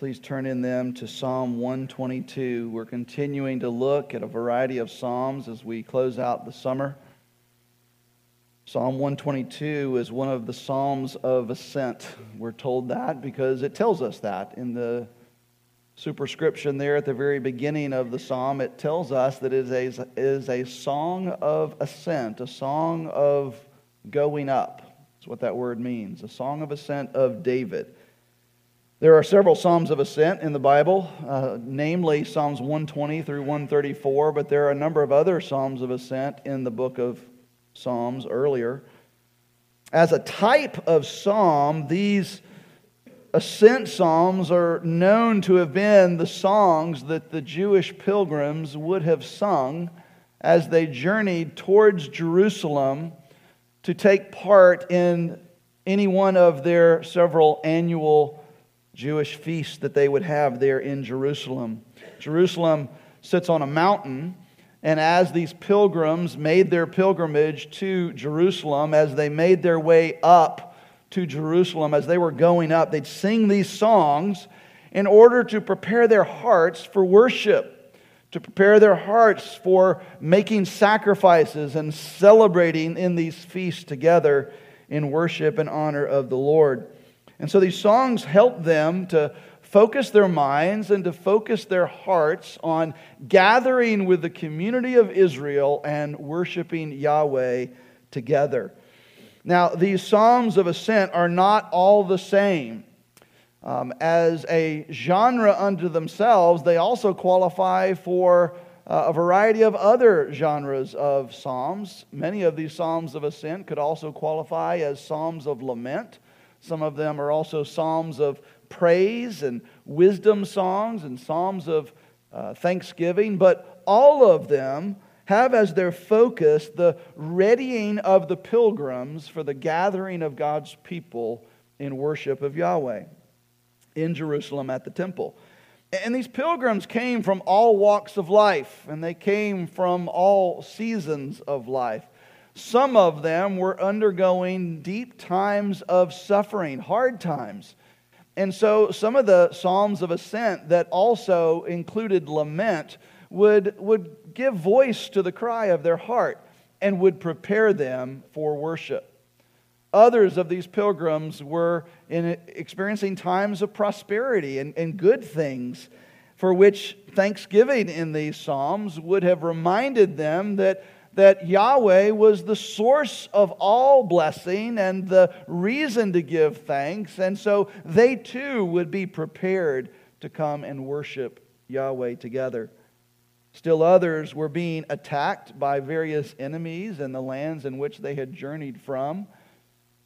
please turn in them to Psalm 122. We're continuing to look at a variety of Psalms as we close out the summer. Psalm 122 is one of the Psalms of Ascent. We're told that because it tells us that in the superscription there at the very beginning of the psalm. It tells us that it is a, is a song of ascent, a song of going up. That's what that word means, a song of ascent of David. There are several Psalms of Ascent in the Bible, uh, namely Psalms 120 through 134, but there are a number of other Psalms of Ascent in the book of Psalms earlier. As a type of psalm, these ascent psalms are known to have been the songs that the Jewish pilgrims would have sung as they journeyed towards Jerusalem to take part in any one of their several annual Jewish feasts that they would have there in Jerusalem. Jerusalem sits on a mountain, and as these pilgrims made their pilgrimage to Jerusalem, as they made their way up to Jerusalem, as they were going up, they'd sing these songs in order to prepare their hearts for worship, to prepare their hearts for making sacrifices and celebrating in these feasts together in worship and honor of the Lord. And so these songs help them to focus their minds and to focus their hearts on gathering with the community of Israel and worshiping Yahweh together. Now, these Psalms of Ascent are not all the same. Um, as a genre unto themselves, they also qualify for uh, a variety of other genres of Psalms. Many of these Psalms of Ascent could also qualify as Psalms of Lament. Some of them are also psalms of praise and wisdom songs and psalms of uh, thanksgiving, but all of them have as their focus the readying of the pilgrims for the gathering of God's people in worship of Yahweh in Jerusalem at the temple. And these pilgrims came from all walks of life, and they came from all seasons of life. Some of them were undergoing deep times of suffering, hard times. And so some of the Psalms of Ascent that also included lament would, would give voice to the cry of their heart and would prepare them for worship. Others of these pilgrims were in experiencing times of prosperity and, and good things for which thanksgiving in these Psalms would have reminded them that that Yahweh was the source of all blessing and the reason to give thanks. And so they too would be prepared to come and worship Yahweh together. Still others were being attacked by various enemies in the lands in which they had journeyed from.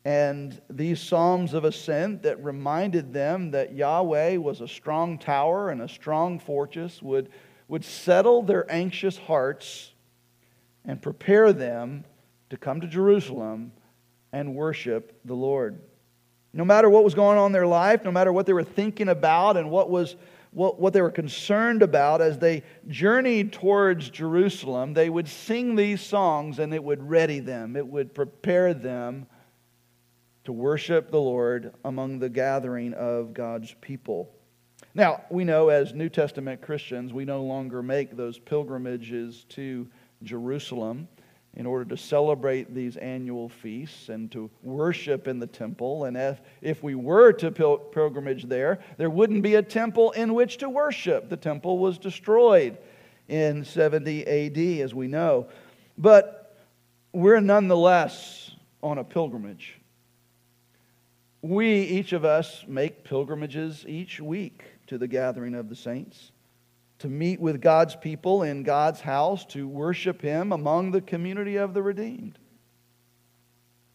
And these Psalms of Ascent that reminded them that Yahweh was a strong tower and a strong fortress would, would settle their anxious hearts and prepare them to come to Jerusalem and worship the Lord. No matter what was going on in their life, no matter what they were thinking about and what was what, what they were concerned about as they journeyed towards Jerusalem, they would sing these songs and it would ready them. It would prepare them to worship the Lord among the gathering of God's people. Now, we know as New Testament Christians, we no longer make those pilgrimages to Jerusalem in order to celebrate these annual feasts and to worship in the temple. And if, if we were to pil- pilgrimage there, there wouldn't be a temple in which to worship. The temple was destroyed in 70 AD, as we know. But we're nonetheless on a pilgrimage. We, each of us, make pilgrimages each week to the gathering of the saints to meet with God's people in God's house, to worship Him among the community of the redeemed,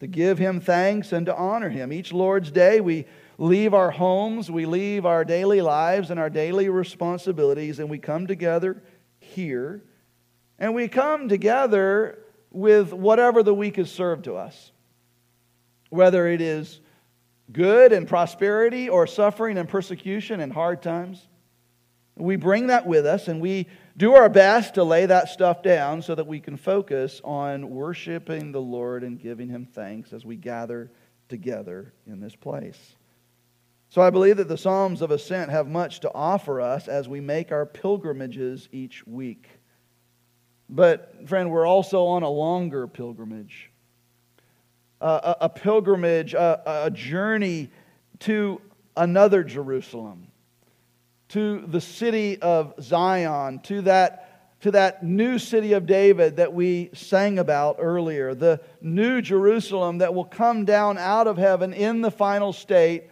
to give Him thanks and to honor Him. Each Lord's Day, we leave our homes, we leave our daily lives and our daily responsibilities, and we come together here, and we come together with whatever the week has served to us. Whether it is good and prosperity or suffering and persecution and hard times. We bring that with us and we do our best to lay that stuff down so that we can focus on worshiping the Lord and giving Him thanks as we gather together in this place. So I believe that the Psalms of Ascent have much to offer us as we make our pilgrimages each week. But, friend, we're also on a longer pilgrimage. Uh, a, a, pilgrimage, a, a journey to another Jerusalem, to the city of Zion, to that to that new city of David that we sang about earlier, the new Jerusalem that will come down out of heaven in the final state.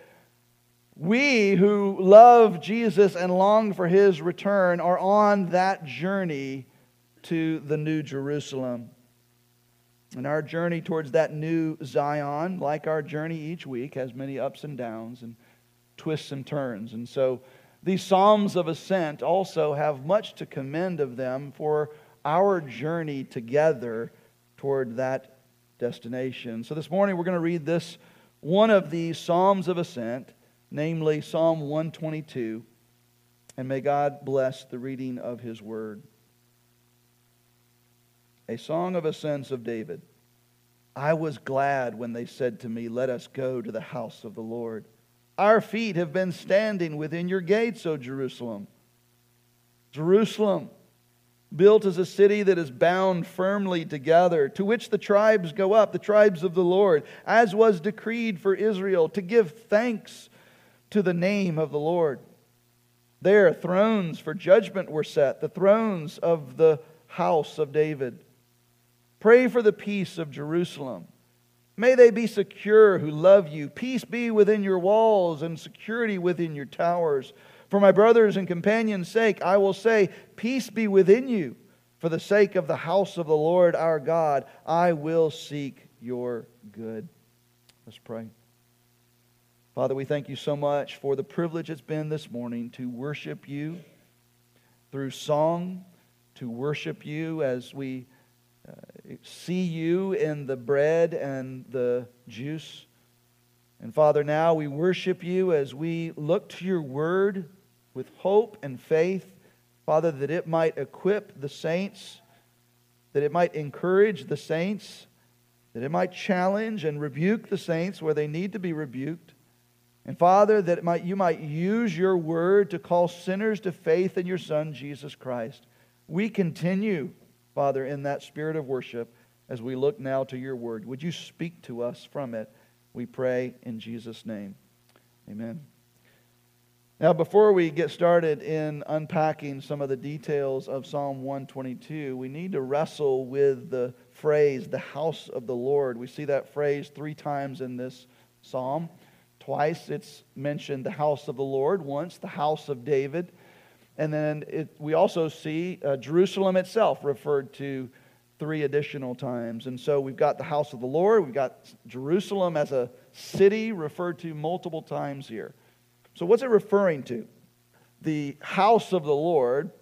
We who love Jesus and long for his return are on that journey to the new Jerusalem. And our journey towards that new Zion, like our journey each week, has many ups and downs and twists and turns. And so, these Psalms of Ascent also have much to commend of them for our journey together toward that destination. So this morning we're going to read this one of these Psalms of Ascent, namely Psalm 122, and may God bless the reading of his word. A song of ascents of David. I was glad when they said to me, Let us go to the house of the Lord. Our feet have been standing within your gates, O Jerusalem. Jerusalem, built as a city that is bound firmly together, to which the tribes go up, the tribes of the Lord, as was decreed for Israel, to give thanks to the name of the Lord. There, thrones for judgment were set, the thrones of the house of David. Pray for the peace of Jerusalem. May they be secure who love you. Peace be within your walls and security within your towers. For my brothers and companions' sake, I will say, Peace be within you. For the sake of the house of the Lord our God, I will seek your good. Let's pray. Father, we thank you so much for the privilege it's been this morning to worship you through song, to worship you as we see you in the bread and the juice. And Father, now we worship you as we look to your word with hope and faith, Father, that it might equip the saints, that it might encourage the saints, that it might challenge and rebuke the saints where they need to be rebuked. And Father, that might, you might use your word to call sinners to faith in your Son, Jesus Christ. We continue Father, in that spirit of worship, as we look now to your word, would you speak to us from it? We pray in Jesus' name. Amen. Now, before we get started in unpacking some of the details of Psalm 122, we need to wrestle with the phrase, the house of the Lord. We see that phrase three times in this psalm. Twice it's mentioned the house of the Lord, once the house of David. And then it, we also see uh, Jerusalem itself referred to three additional times. And so we've got the house of the Lord, we've got Jerusalem as a city referred to multiple times here. So, what's it referring to? The house of the Lord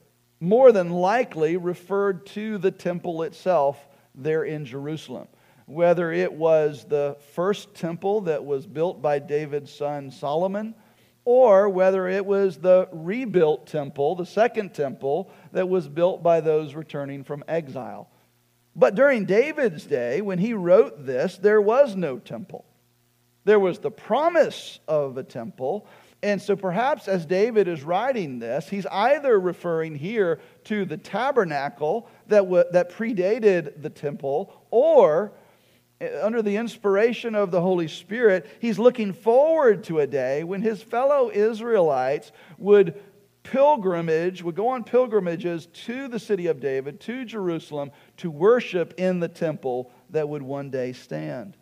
more than likely referred to the temple itself there in Jerusalem. Whether it was the first temple that was built by David's son Solomon or whether it was the rebuilt temple, the second temple, that was built by those returning from exile. But during David's day, when he wrote this, there was no temple. There was the promise of a temple. And so perhaps as David is writing this, he's either referring here to the tabernacle that, w- that predated the temple, or under the inspiration of the Holy Spirit, he's looking forward to a day when his fellow Israelites would pilgrimage, would go on pilgrimages to the city of David, to Jerusalem, to worship in the temple that would one day stand.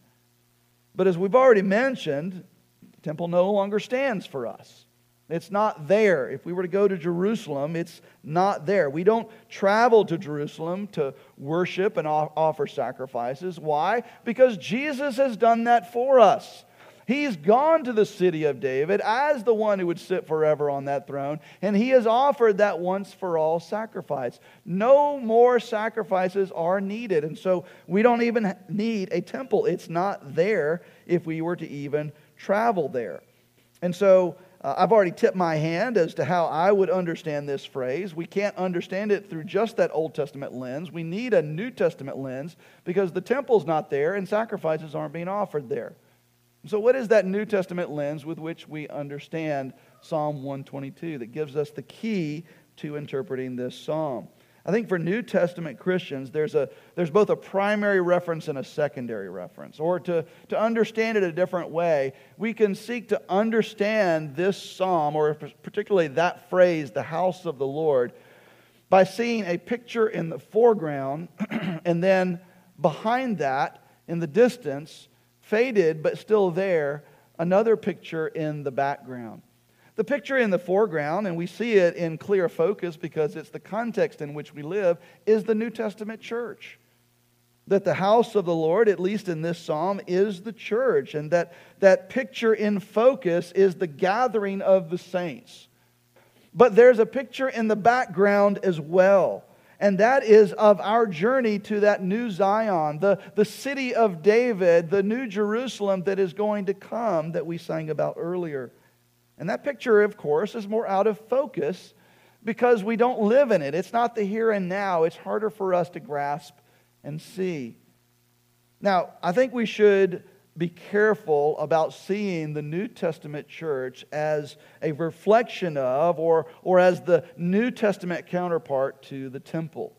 But as we've already mentioned, the temple no longer stands for us. It's not there. If we were to go to Jerusalem, it's not there. We don't travel to Jerusalem to worship and offer sacrifices. Why? Because Jesus has done that for us. He's gone to the city of David as the one who would sit forever on that throne, and he has offered that once for all sacrifice. No more sacrifices are needed, and so we don't even need a temple. It's not there if we were to even travel there. And so uh, I've already tipped my hand as to how I would understand this phrase. We can't understand it through just that Old Testament lens. We need a New Testament lens because the temple's not there and sacrifices aren't being offered there. So, what is that New Testament lens with which we understand Psalm 122 that gives us the key to interpreting this psalm? I think for New Testament Christians, there's, a, there's both a primary reference and a secondary reference. Or to, to understand it a different way, we can seek to understand this psalm, or particularly that phrase, the house of the Lord, by seeing a picture in the foreground and then behind that, in the distance, faded but still there, another picture in the background. The picture in the foreground, and we see it in clear focus because it's the context in which we live, is the New Testament church. That the house of the Lord, at least in this psalm, is the church, and that that picture in focus is the gathering of the saints. But there's a picture in the background as well and that is of our journey to that new Zion, the, the city of David, the new Jerusalem that is going to come that we sang about earlier. And that picture, of course, is more out of focus because we don't live in it. It's not the here and now, it's harder for us to grasp and see. Now, I think we should be careful about seeing the New Testament church as a reflection of or, or as the New Testament counterpart to the temple.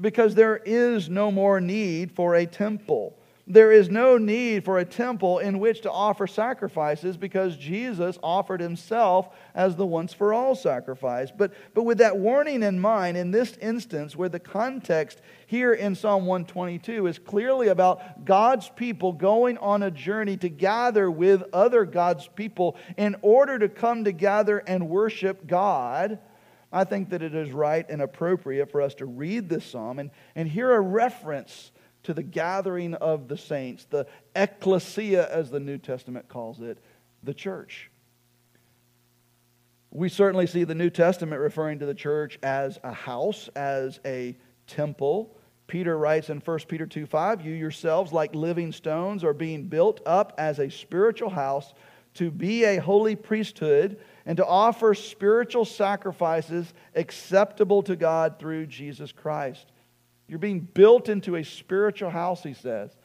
Because there is no more need for a temple. There is no need for a temple in which to offer sacrifices because Jesus offered himself as the once for all sacrifice. But, but with that warning in mind, in this instance, where the context here in Psalm 122 is clearly about God's people going on a journey to gather with other God's people in order to come together and worship God. I think that it is right and appropriate for us to read this psalm and, and hear a reference to the gathering of the saints, the ecclesia, as the New Testament calls it, the church. We certainly see the New Testament referring to the church as a house, as a temple. Peter writes in 1 Peter 2 5, You yourselves, like living stones, are being built up as a spiritual house to be a holy priesthood and to offer spiritual sacrifices acceptable to God through Jesus Christ. You're being built into a spiritual house, he says.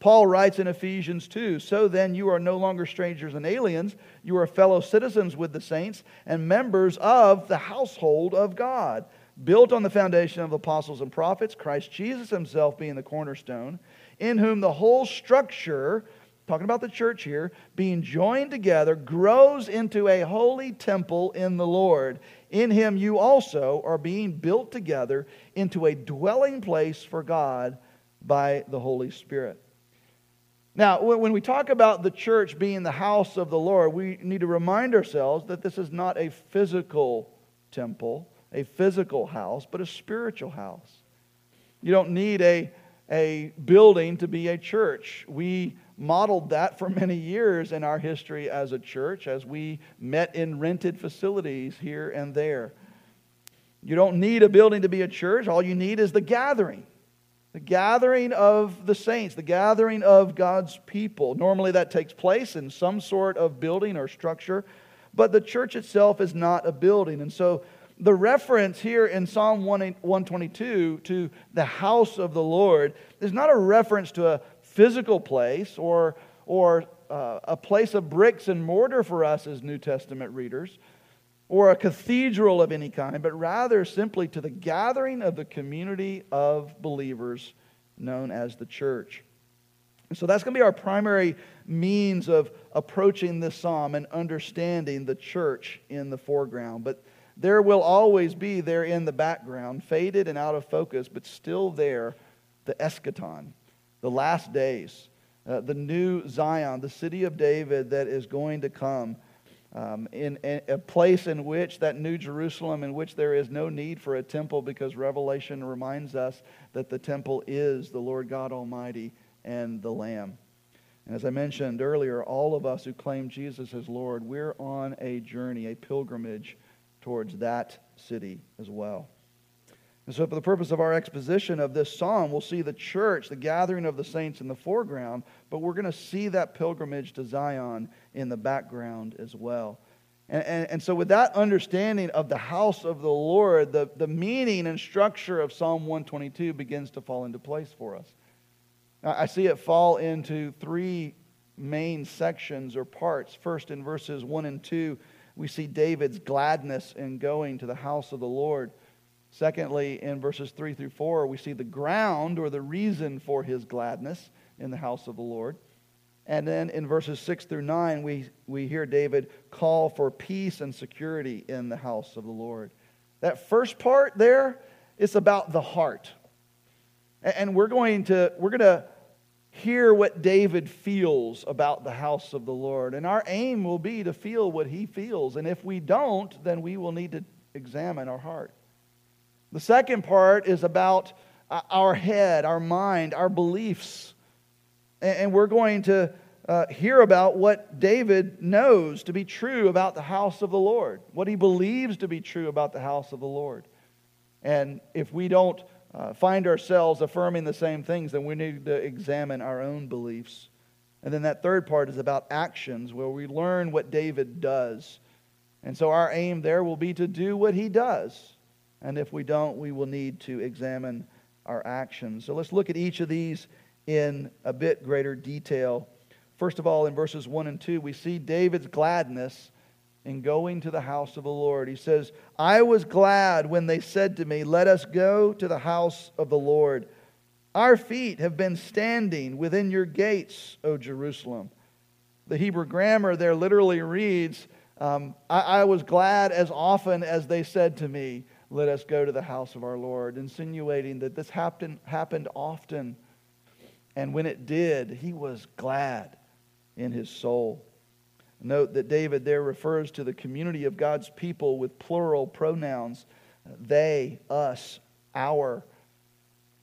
Paul writes in Ephesians 2 So then you are no longer strangers and aliens, you are fellow citizens with the saints and members of the household of God, built on the foundation of apostles and prophets, Christ Jesus himself being the cornerstone, in whom the whole structure, talking about the church here, being joined together, grows into a holy temple in the Lord. In him you also are being built together into a dwelling place for God by the Holy Spirit. Now, when we talk about the church being the house of the Lord, we need to remind ourselves that this is not a physical temple, a physical house, but a spiritual house. You don't need a, a building to be a church. We modeled that for many years in our history as a church as we met in rented facilities here and there. You don't need a building to be a church, all you need is the gathering. The gathering of the saints, the gathering of God's people. Normally that takes place in some sort of building or structure, but the church itself is not a building. And so the reference here in Psalm 122 to the house of the Lord is not a reference to a physical place or, or uh, a place of bricks and mortar for us as New Testament readers or a cathedral of any kind, but rather simply to the gathering of the community of believers known as the church. And so that's going to be our primary means of approaching this psalm and understanding the church in the foreground. But there will always be there in the background, faded and out of focus, but still there, the eschaton, the last days, uh, the new Zion, the city of David that is going to come. Um, in, in, a place in which that new Jerusalem, in which there is no need for a temple, because Revelation reminds us that the temple is the Lord God Almighty and the Lamb. And as I mentioned earlier, all of us who claim Jesus as Lord, we're on a journey, a pilgrimage towards that city as well. And so, for the purpose of our exposition of this psalm, we'll see the church, the gathering of the saints in the foreground, but we're going to see that pilgrimage to Zion in the background as well. And, and, and, so, with that understanding of the house of the Lord, the, the meaning and structure of Psalm 122 begins to fall into place for us. I see it fall into three main sections or parts. First, in verses 1 and 2, we see David's gladness in going to the house of the Lord. Secondly, in verses 3 through 4, we see the ground or the reason for his gladness in the house of the Lord. And then in verses 6 through 9, we, we hear David call for peace and security in the house of the Lord. That first part there is about the heart. And we're going to, we're going to hear what David feels about the house of the Lord. And our aim will be to feel what he feels. And if we don't, then we will need to examine our heart. The second part is about uh, our head, our mind, our beliefs. And we're going to uh, hear about what David knows to be true about the house of the Lord, what he believes to be true about the house of the Lord. And if we don't uh, find ourselves affirming the same things, then we need to examine our own beliefs. And then that third part is about actions, where we learn what David does. And so our aim there will be to do what he does. And if we don't, we will need to examine our actions. So let's look at each of these in a bit greater detail. First of all, in verses 1 and 2, we see David's gladness in going to the house of the Lord. He says, I was glad when they said to me, Let us go to the house of the Lord. Our feet have been standing within your gates, O Jerusalem. The Hebrew grammar there literally reads, um, I, I was glad as often as they said to me, Let us go to the house of our Lord, insinuating that this happened, happened often. And when it did, he was glad in his soul. Note that David there refers to the community of God's people with plural pronouns they, us, our.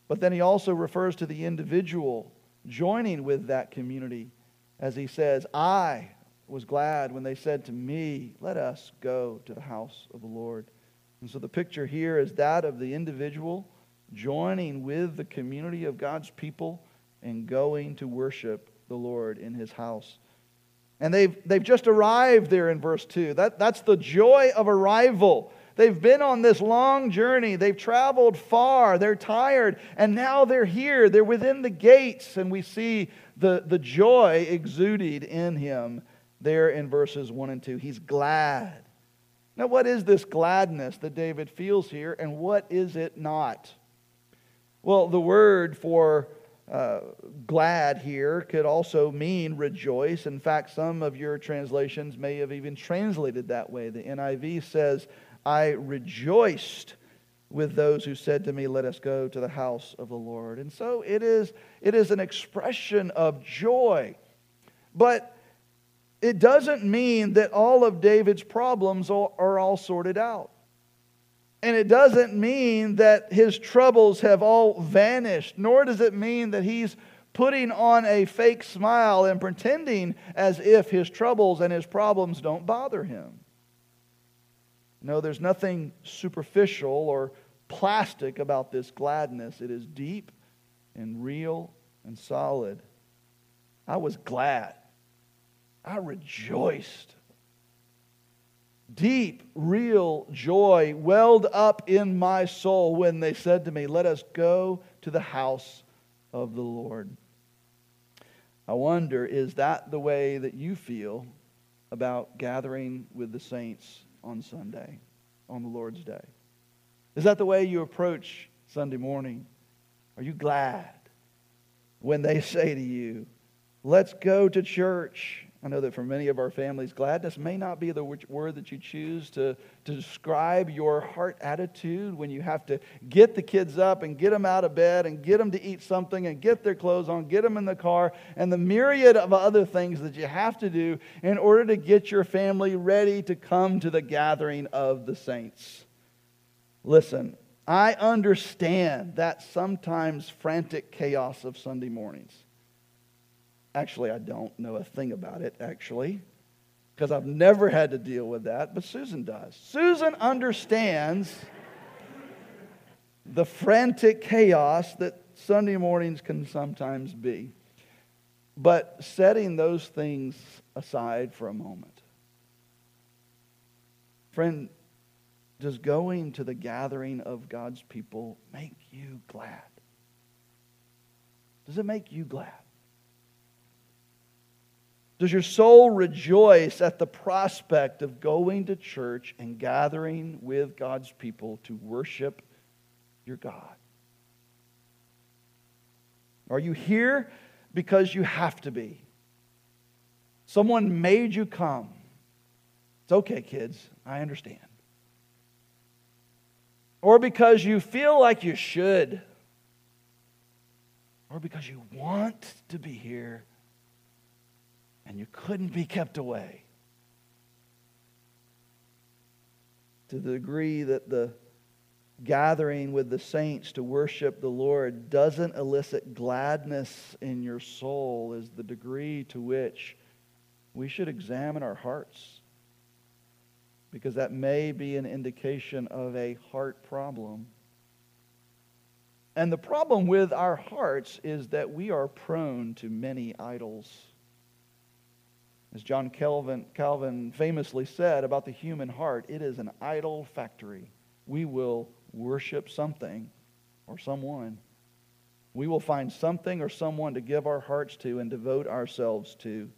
But then he also refers to the individual joining with that community as he says, I was glad when they said to me, Let us go to the house of the Lord. And so the picture here is that of the individual joining with the community of God's people and going to worship the Lord in his house. And they've, they've just arrived there in verse 2. That, that's the joy of arrival. They've been on this long journey. They've traveled far. They're tired. And now they're here. They're within the gates. And we see the, the joy exuded in him there in verses 1 and 2. He's glad. Now, what is this gladness that David feels here, and what is it not? Well, the word for uh, glad here could also mean rejoice. In fact, some of your translations may have even translated that way. The NIV says, I rejoiced with those who said to me, Let us go to the house of the Lord. And so it is, it is an expression of joy. But it doesn't mean that all of David's problems are all sorted out. And it doesn't mean that his troubles have all vanished, nor does it mean that he's putting on a fake smile and pretending as if his troubles and his problems don't bother him. No, there's nothing superficial or plastic about this gladness. It is deep and real and solid. I was glad. I rejoiced deep, real joy welled up in my soul when they said to me, Let us go to the house of the Lord. I wonder, is that the way that you feel about gathering with the saints on Sunday, on the Lord's Day? Is that the way you approach Sunday morning? Are you glad when they say to you, Let's go to church? I know that for many of our families, gladness may not be the word that you choose to, to describe your heart attitude when you have to get the kids up and get them out of bed and get them to eat something and get their clothes on, get them in the car, and the myriad of other things that you have to do in order to get your family ready to come to the gathering of the saints. Listen, I understand that sometimes frantic chaos of Sunday mornings. Actually, I don't know a thing about it, actually, because I've never had to deal with that, but Susan does. Susan understands the frantic chaos that Sunday mornings can sometimes be. But setting those things aside for a moment, friend, does going to the gathering of God's people make you glad? Does it make you glad? Does your soul rejoice at the prospect of going to church and gathering with God's people to worship your God? Are you here because you have to be? Someone made you come. It's okay, kids. I understand. Or because you feel like you should. Or because you want to be here and you couldn't be kept away. To the degree that the gathering with the saints to worship the Lord doesn't elicit gladness in your soul, is the degree to which we should examine our hearts. Because that may be an indication of a heart problem. And the problem with our hearts is that we are prone to many idols. As John Calvin, Calvin famously said about the human heart, it is an idol factory. We will worship something or someone. We will find something or someone to give our hearts to and devote ourselves to.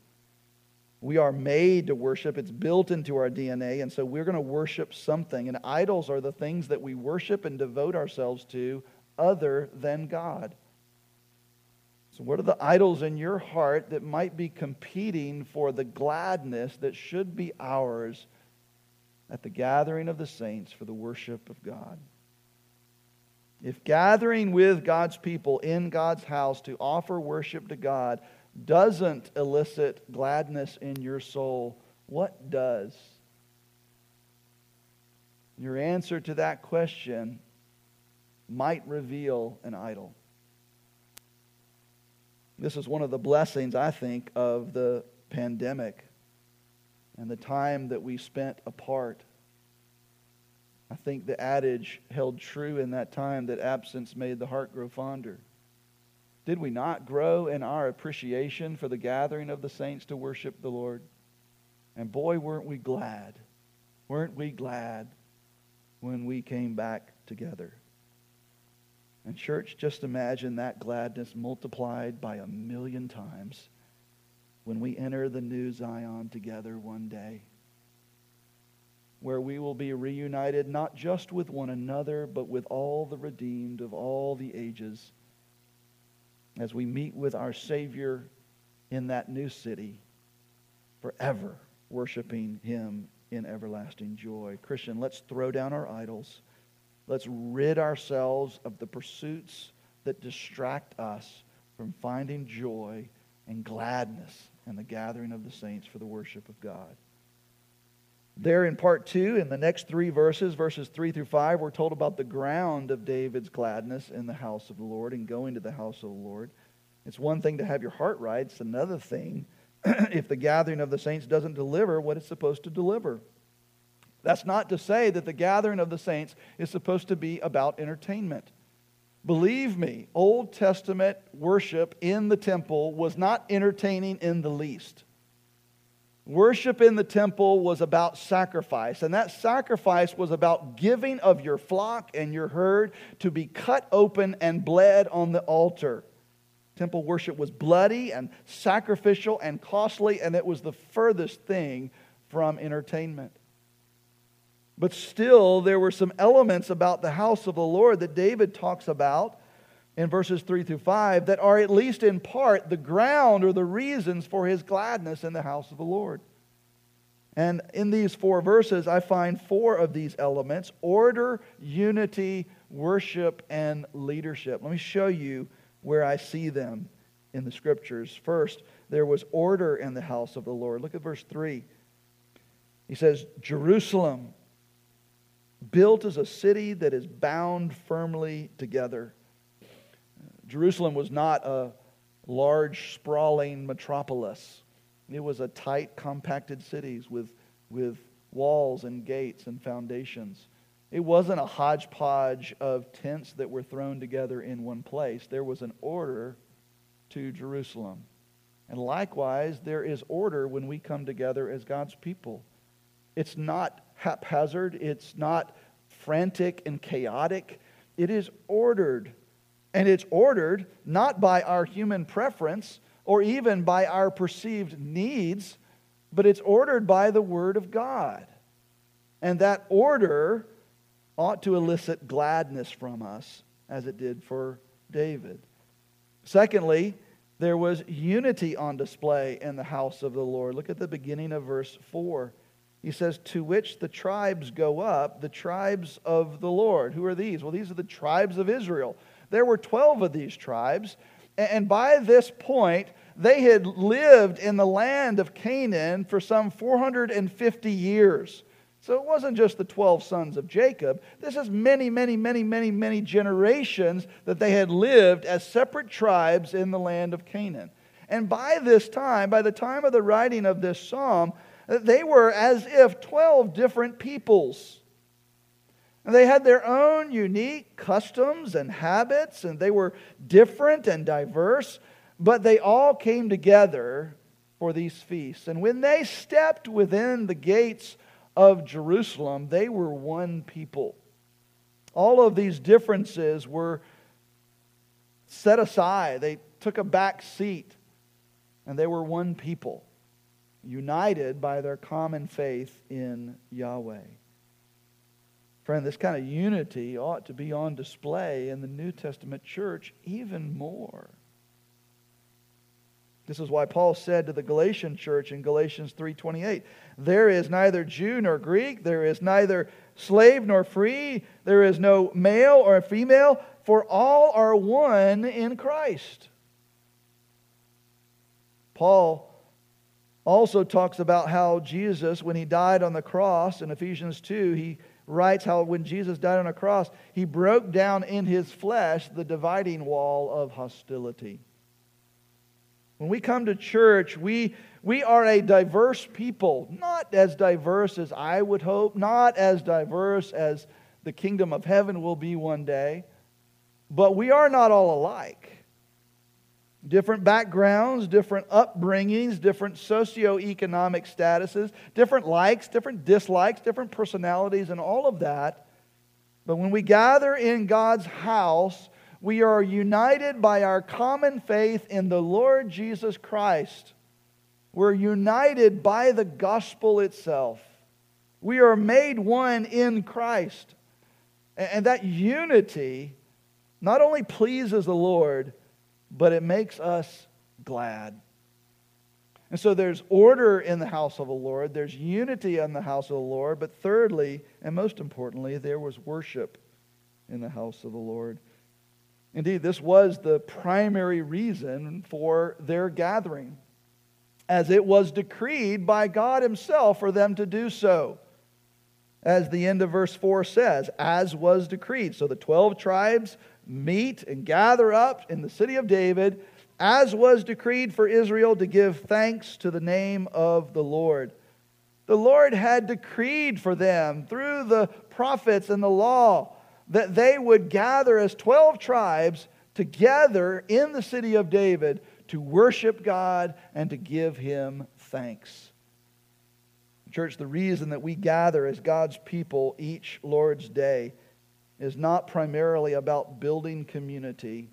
We are made to worship. It's built into our DNA, and so we're going to worship something. And idols are the things that we worship and devote ourselves to other than God. So, what are the idols in your heart that might be competing for the gladness that should be ours at the gathering of the saints for the worship of God? If gathering with God's people in God's house to offer worship to God doesn't elicit gladness in your soul, what does? Your answer to that question might reveal an idol. This is one of the blessings, I think, of the pandemic and the time that we spent apart. I think the adage held true in that time that absence made the heart grow fonder. Did we not grow in our appreciation for the gathering of the saints to worship the Lord? And boy, weren't we glad. Weren't we glad when we came back together? And, church, just imagine that gladness multiplied by a million times when we enter the new Zion together one day where we will be reunited not just with one another, but with all the redeemed of all the ages as we meet with our Savior in that new city, forever worshiping Him in everlasting joy. Christian, let's throw down our idols. Let's rid ourselves of the pursuits that distract us from finding joy and gladness in the gathering of the saints for the worship of God. There in part two, in the next three verses, verses three through five, we're told about the ground of David's gladness in the house of the Lord and going to the house of the Lord. It's one thing to have your heart right, it's another thing if the gathering of the saints doesn't deliver what it's supposed to deliver. That's not to say that the gathering of the saints is supposed to be about entertainment. Believe me, Old Testament worship in the temple was not entertaining in the least. Worship in the temple was about sacrifice, and that sacrifice was about giving of your flock and your herd to be cut open and bled on the altar. Temple worship was bloody and sacrificial and costly, and it was the furthest thing from entertainment. But still, there were some elements about the house of the Lord that David talks about in verses 3 through 5 that are, at least in part, the ground or the reasons for his gladness in the house of the Lord. And in these four verses, I find four of these elements order, unity, worship, and leadership. Let me show you where I see them in the scriptures. First, there was order in the house of the Lord. Look at verse 3. He says, Jerusalem, built as a city that is bound firmly together. Jerusalem was not a large, sprawling metropolis. It was a tight, compacted city with, with walls and gates and foundations. It wasn't a hodgepodge of tents that were thrown together in one place. There was an order to Jerusalem. And likewise, there is order when we come together as God's people. It's not haphazard, it's not frantic and chaotic. It is ordered. And it's ordered not by our human preference or even by our perceived needs, but it's ordered by the Word of God. And that order ought to elicit gladness from us, as it did for David. Secondly, there was unity on display in the house of the Lord. Look at the beginning of verse 4. He says, To which the tribes go up, the tribes of the Lord. Who are these? Well, these are the tribes of Israel. There were 12 of these tribes. And by this point, they had lived in the land of Canaan for some 450 years. So it wasn't just the 12 sons of Jacob. This is many, many, many, many, many generations that they had lived as separate tribes in the land of Canaan. And by this time, by the time of the writing of this psalm, they were as if 12 different peoples. And they had their own unique customs and habits, and they were different and diverse, but they all came together for these feasts. And when they stepped within the gates of Jerusalem, they were one people. All of these differences were set aside, they took a back seat, and they were one people, united by their common faith in Yahweh. Friend, this kind of unity ought to be on display in the New Testament church even more. This is why Paul said to the Galatian church in Galatians 3:28, "There is neither Jew nor Greek, there is neither slave nor free, there is no male or female, for all are one in Christ." Paul also talks about how Jesus when he died on the cross in Ephesians 2, he writes how when Jesus died on a cross, he broke down in his flesh the dividing wall of hostility. When we come to church, we, we are a diverse people, not as diverse as I would hope, not as diverse as the kingdom of heaven will be one day, but we are not all alike. Different backgrounds, different upbringings, different socioeconomic statuses, different likes, different dislikes, different personalities, and all of that. But when we gather in God's house, we are united by our common faith in the Lord Jesus Christ. We're united by the gospel itself. We are made one in Christ. And that unity not only pleases the Lord, but it makes us glad. And so there's order in the house of the Lord, there's unity in the house of the Lord, but thirdly, and most importantly, there was worship in the house of the Lord. Indeed, this was the primary reason for their gathering, as it was decreed by God Himself for them to do so. As the end of verse 4 says, as was decreed. So the 12 tribes meet and gather up in the city of David, as was decreed for Israel to give thanks to the name of the Lord. The Lord had decreed for them through the prophets and the law that they would gather as 12 tribes together in the city of David to worship God and to give him thanks. Church, the reason that we gather as God's people each Lord's Day is not primarily about building community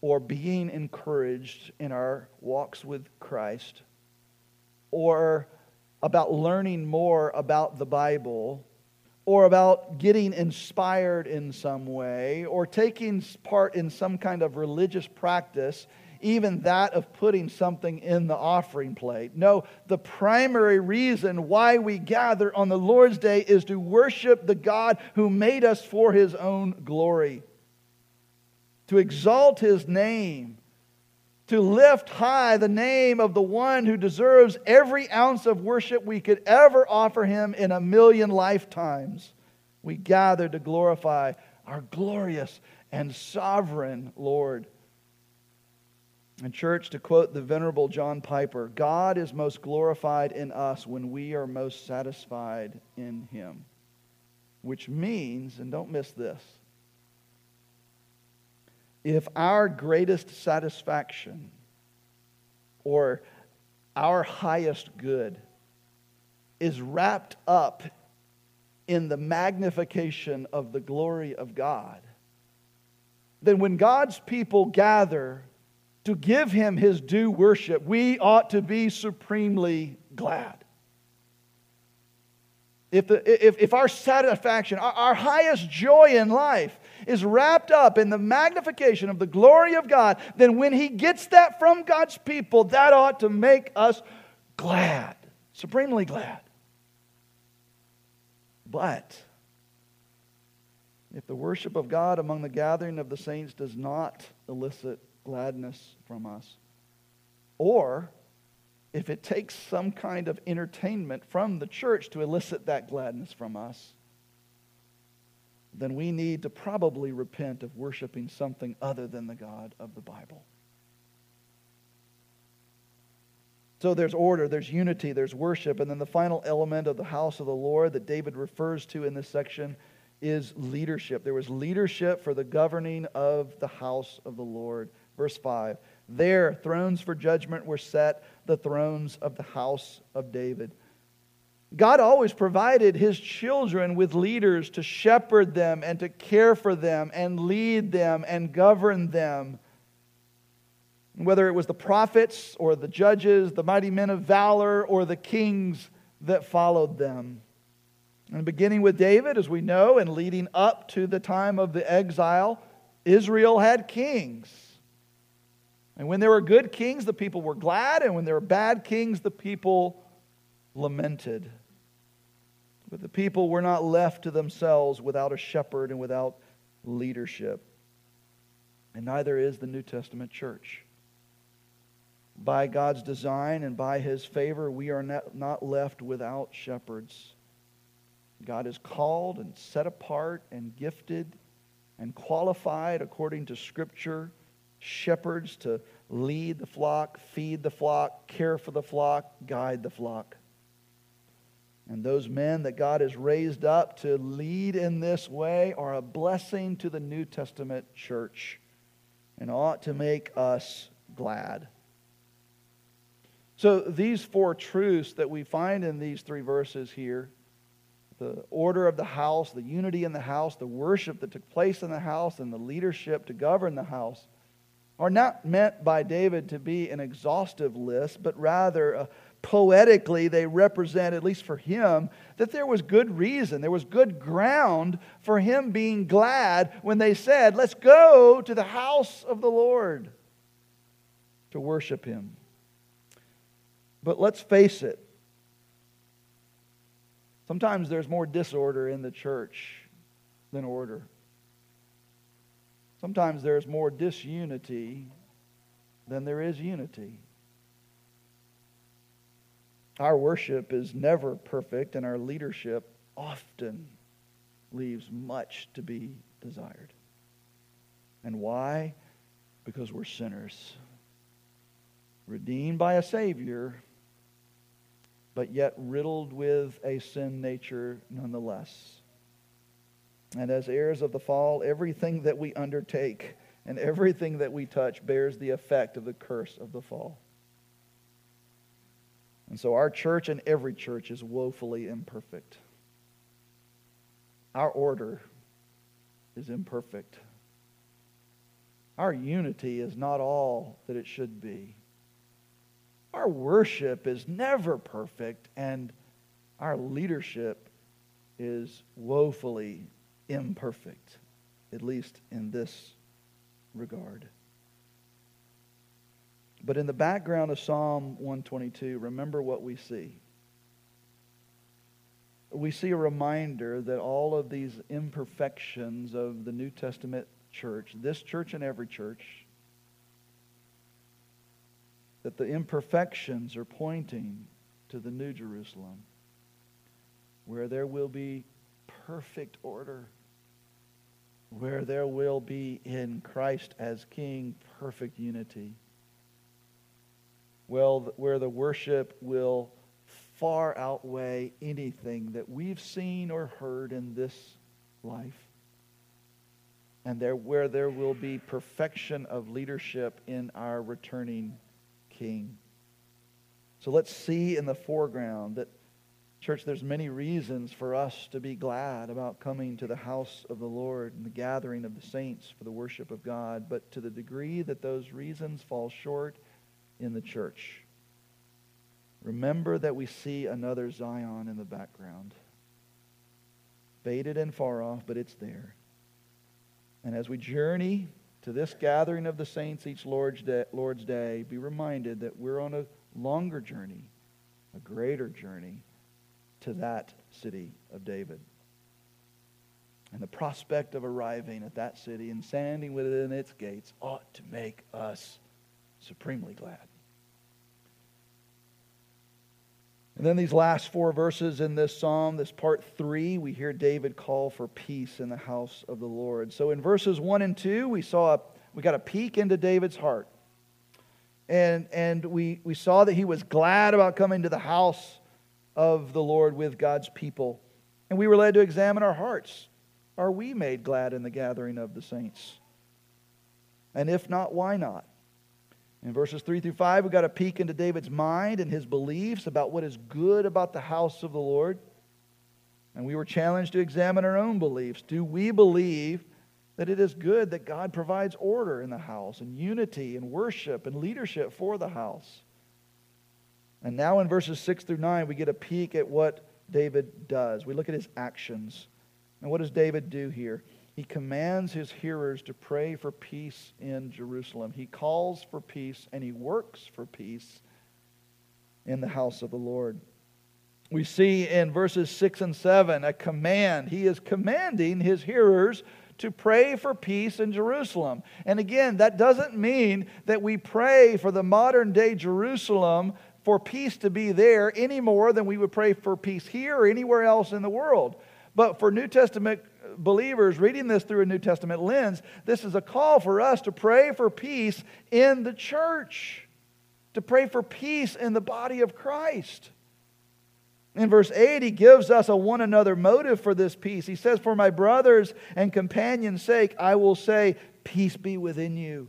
or being encouraged in our walks with Christ or about learning more about the Bible or about getting inspired in some way, or taking part in some kind of religious practice, even that of putting something in the offering plate. No, the primary reason why we gather on the Lord's Day is to worship the God who made us for his own glory, to exalt his name to lift high the name of the one who deserves every ounce of worship we could ever offer him in a million lifetimes. We gather to glorify our glorious and sovereign Lord. In church, to quote the Venerable John Piper, God is most glorified in us when we are most satisfied in him. Which means, and don't miss this, if our greatest satisfaction or our highest good is wrapped up in the magnification of the glory of God, then when God's people gather to give him his due worship, we ought to be supremely glad. If, the, if, if our satisfaction, our, our highest joy in life is wrapped up in the magnification of the glory of God, then when He gets that from God's people, that ought to make us glad, supremely glad. But if the worship of God among the gathering of the saints does not elicit gladness from us, or if it takes some kind of entertainment from the church to elicit that gladness from us, then we need to probably repent of worshiping something other than the God of the Bible. So there's order, there's unity, there's worship. And then the final element of the house of the Lord that David refers to in this section is leadership. There was leadership for the governing of the house of the Lord. Verse 5 There thrones for judgment were set, the thrones of the house of David. God always provided his children with leaders to shepherd them and to care for them and lead them and govern them. Whether it was the prophets or the judges, the mighty men of valor, or the kings that followed them. And beginning with David, as we know, and leading up to the time of the exile, Israel had kings. And when there were good kings, the people were glad, and when there were bad kings, the people lamented. But the people were not left to themselves without a shepherd and without leadership. And neither is the New Testament church. By God's design and by his favor, we are not left without shepherds. God is called and set apart and gifted and qualified according to Scripture shepherds to lead the flock, feed the flock, care for the flock, guide the flock. And those men that God has raised up to lead in this way are a blessing to the New Testament church and ought to make us glad. So, these four truths that we find in these three verses here the order of the house, the unity in the house, the worship that took place in the house, and the leadership to govern the house are not meant by David to be an exhaustive list, but rather uh, poetically they represent, at least for him, that there was good reason, there was good ground for him being glad when they said, Let's go to the house of the Lord to worship him. But let's face it, sometimes there's more disorder in the church than order. Sometimes there's more disunity than there is unity. Our worship is never perfect, and our leadership often leaves much to be desired. And why? Because we're sinners, redeemed by a Savior, but yet riddled with a sin nature nonetheless. And as heirs of the fall, everything that we undertake and everything that we touch bears the effect of the curse of the fall. And so our church and every church is woefully imperfect. Our order is imperfect. Our unity is not all that it should be. Our worship is never perfect, and our leadership is woefully imperfect, at least in this regard. But in the background of Psalm 122, remember what we see. We see a reminder that all of these imperfections of the New Testament church, this church and every church, that the imperfections are pointing to the New Jerusalem, where there will be perfect order where there will be in Christ as King perfect unity. Well, where the worship will far outweigh anything that we've seen or heard in this life. And there, where there will be perfection of leadership in our returning King. So let's see in the foreground that Church, there's many reasons for us to be glad about coming to the house of the Lord and the gathering of the saints for the worship of God, but to the degree that those reasons fall short in the church, remember that we see another Zion in the background. Faded and far off, but it's there. And as we journey to this gathering of the saints each Lord's Day, Lord's Day, be reminded that we're on a longer journey, a greater journey to that city of David. And the prospect of arriving at that city and standing within its gates ought to make us supremely glad. And then these last four verses in this psalm, this part three, we hear David call for peace in the house of the Lord. So in verses one and two, we saw a, we got a peek into David's heart. And, and we, we saw that he was glad about coming to the house of the Lord with God's people. And we were led to examine our hearts. Are we made glad in the gathering of the saints? And if not, why not? In verses 3 through 5, we got a peek into David's mind and his beliefs about what is good about the house of the Lord. And we were challenged to examine our own beliefs. Do we believe that it is good that God provides order in the house and unity and worship and leadership for the house? And now in verses 6 through 9, we get a peek at what David does. We look at his actions. And what does David do here? he commands his hearers to pray for peace in Jerusalem. He calls for peace and he works for peace in the house of the Lord. We see in verses 6 and 7 a command. He is commanding his hearers to pray for peace in Jerusalem. And again, that doesn't mean that we pray for the modern day Jerusalem for peace to be there any more than we would pray for peace here or anywhere else in the world. But for New Testament believers reading this through a New Testament lens, this is a call for us to pray for peace in the church, to pray for peace in the body of Christ. In verse 8, he gives us a one another motive for this peace. He says, For my brothers and companions' sake, I will say, Peace be within you.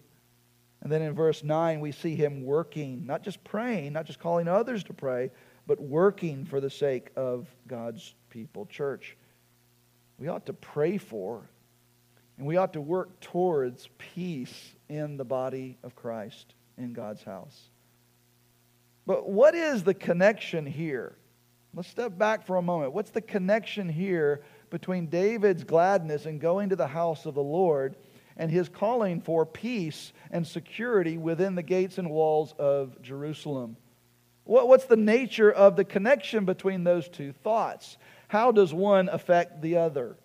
And then in verse 9, we see him working, not just praying, not just calling others to pray, but working for the sake of God's people. Church, we ought to pray for and we ought to work towards peace in the body of Christ in God's house. But what is the connection here? Let's step back for a moment. What's the connection here between David's gladness and going to the house of the Lord and his calling for peace and security within the gates and walls of Jerusalem? What, What's the nature of the connection between those two thoughts? How does one affect the other?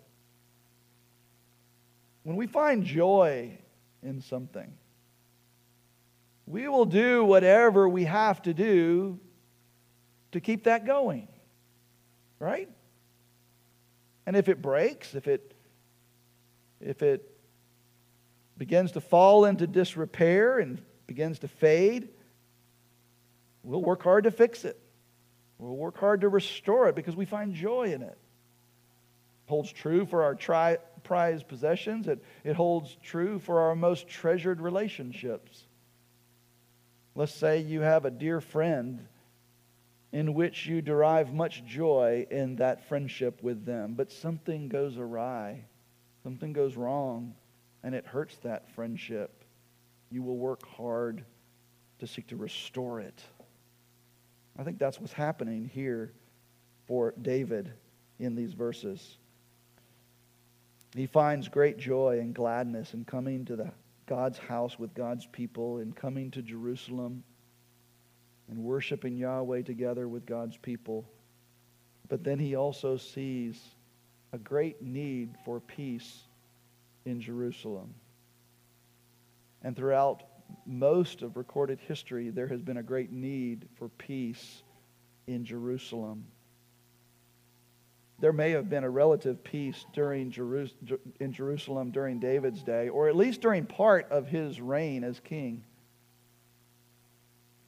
When we find joy in something, we will do whatever we have to do to keep that going. Right? And if it breaks, if it if it begins to fall into disrepair and begins to fade, we'll work hard to fix it. We'll work hard to restore it because we find joy in it. It holds true for our tri- prized possessions, it, it holds true for our most treasured relationships. Let's say you have a dear friend in which you derive much joy in that friendship with them, but something goes awry, something goes wrong, and it hurts that friendship. You will work hard to seek to restore it. I think that's what's happening here for David in these verses. He finds great joy and gladness in coming to the God's house with God's people in coming to Jerusalem and worshiping Yahweh together with God's people. But then he also sees a great need for peace in Jerusalem. And throughout most of recorded history, there has been a great need for peace in Jerusalem. There may have been a relative peace during in Jerusalem during David's day, or at least during part of his reign as king.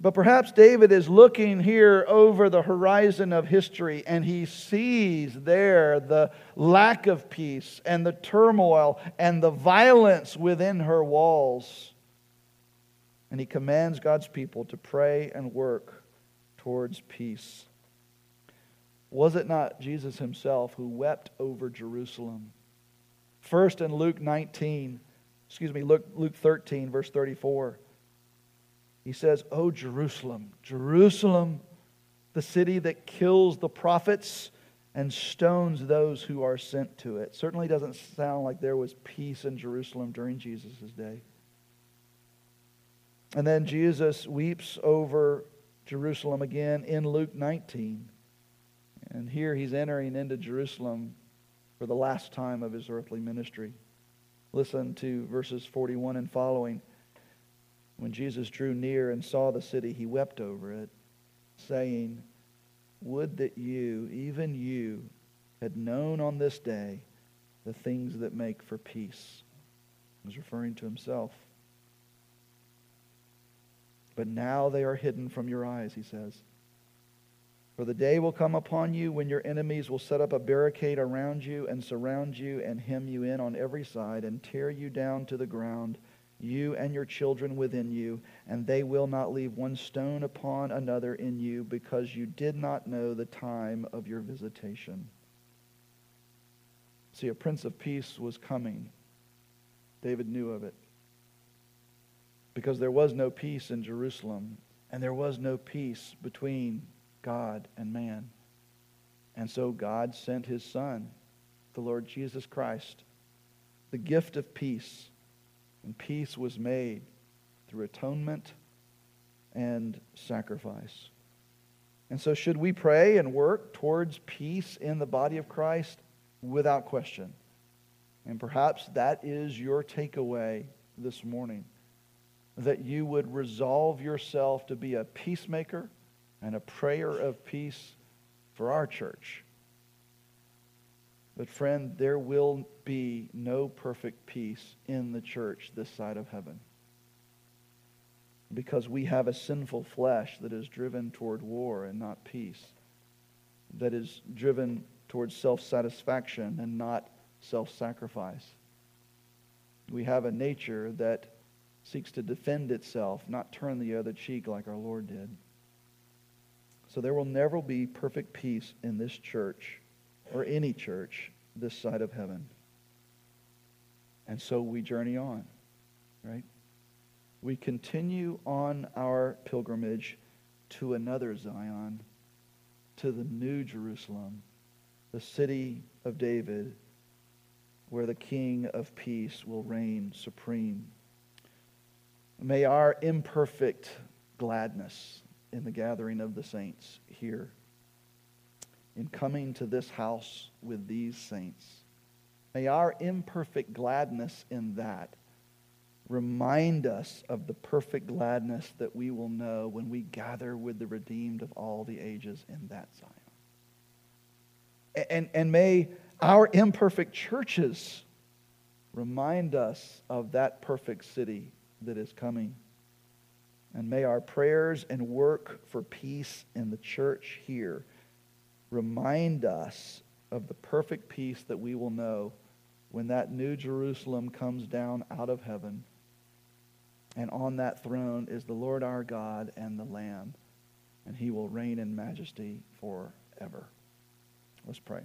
But perhaps David is looking here over the horizon of history and he sees there the lack of peace and the turmoil and the violence within her walls. And he commands God's people to pray and work towards peace. Was it not Jesus himself who wept over Jerusalem? First in Luke 19, excuse me, Luke, Luke 13, verse 34, he says, Oh, Jerusalem, Jerusalem, the city that kills the prophets and stones those who are sent to it. Certainly doesn't sound like there was peace in Jerusalem during Jesus' day. And then Jesus weeps over Jerusalem again in Luke 19. And here he's entering into Jerusalem for the last time of his earthly ministry. Listen to verses 41 and following. When Jesus drew near and saw the city, he wept over it, saying, Would that you, even you, had known on this day the things that make for peace. He was referring to himself. But now they are hidden from your eyes, he says. For the day will come upon you when your enemies will set up a barricade around you and surround you and hem you in on every side and tear you down to the ground, you and your children within you, and they will not leave one stone upon another in you because you did not know the time of your visitation. See, a Prince of Peace was coming. David knew of it because there was no peace in Jerusalem, and there was no peace between God and man. And so God sent his Son, the Lord Jesus Christ, the gift of peace. And peace was made through atonement and sacrifice. And so, should we pray and work towards peace in the body of Christ? Without question. And perhaps that is your takeaway this morning that you would resolve yourself to be a peacemaker and a prayer of peace for our church. But, friend, there will be no perfect peace in the church this side of heaven. Because we have a sinful flesh that is driven toward war and not peace, that is driven towards self satisfaction and not self sacrifice. We have a nature that seeks to defend itself, not turn the other cheek like our Lord did. So there will never be perfect peace in this church or any church this side of heaven. And so we journey on, right? We continue on our pilgrimage to another Zion, to the new Jerusalem, the city of David, where the King of peace will reign supreme. May our imperfect gladness in the gathering of the saints here, in coming to this house with these saints, may our imperfect gladness in that remind us of the perfect gladness that we will know when we gather with the redeemed of all the ages in that Zion. And, and may our imperfect churches remind us of that perfect city that is coming. And may our prayers and work for peace in the church here remind us of the perfect peace that we will know when that new Jerusalem comes down out of heaven. And on that throne is the Lord our God and the Lamb, and he will reign in majesty forever. Let's pray.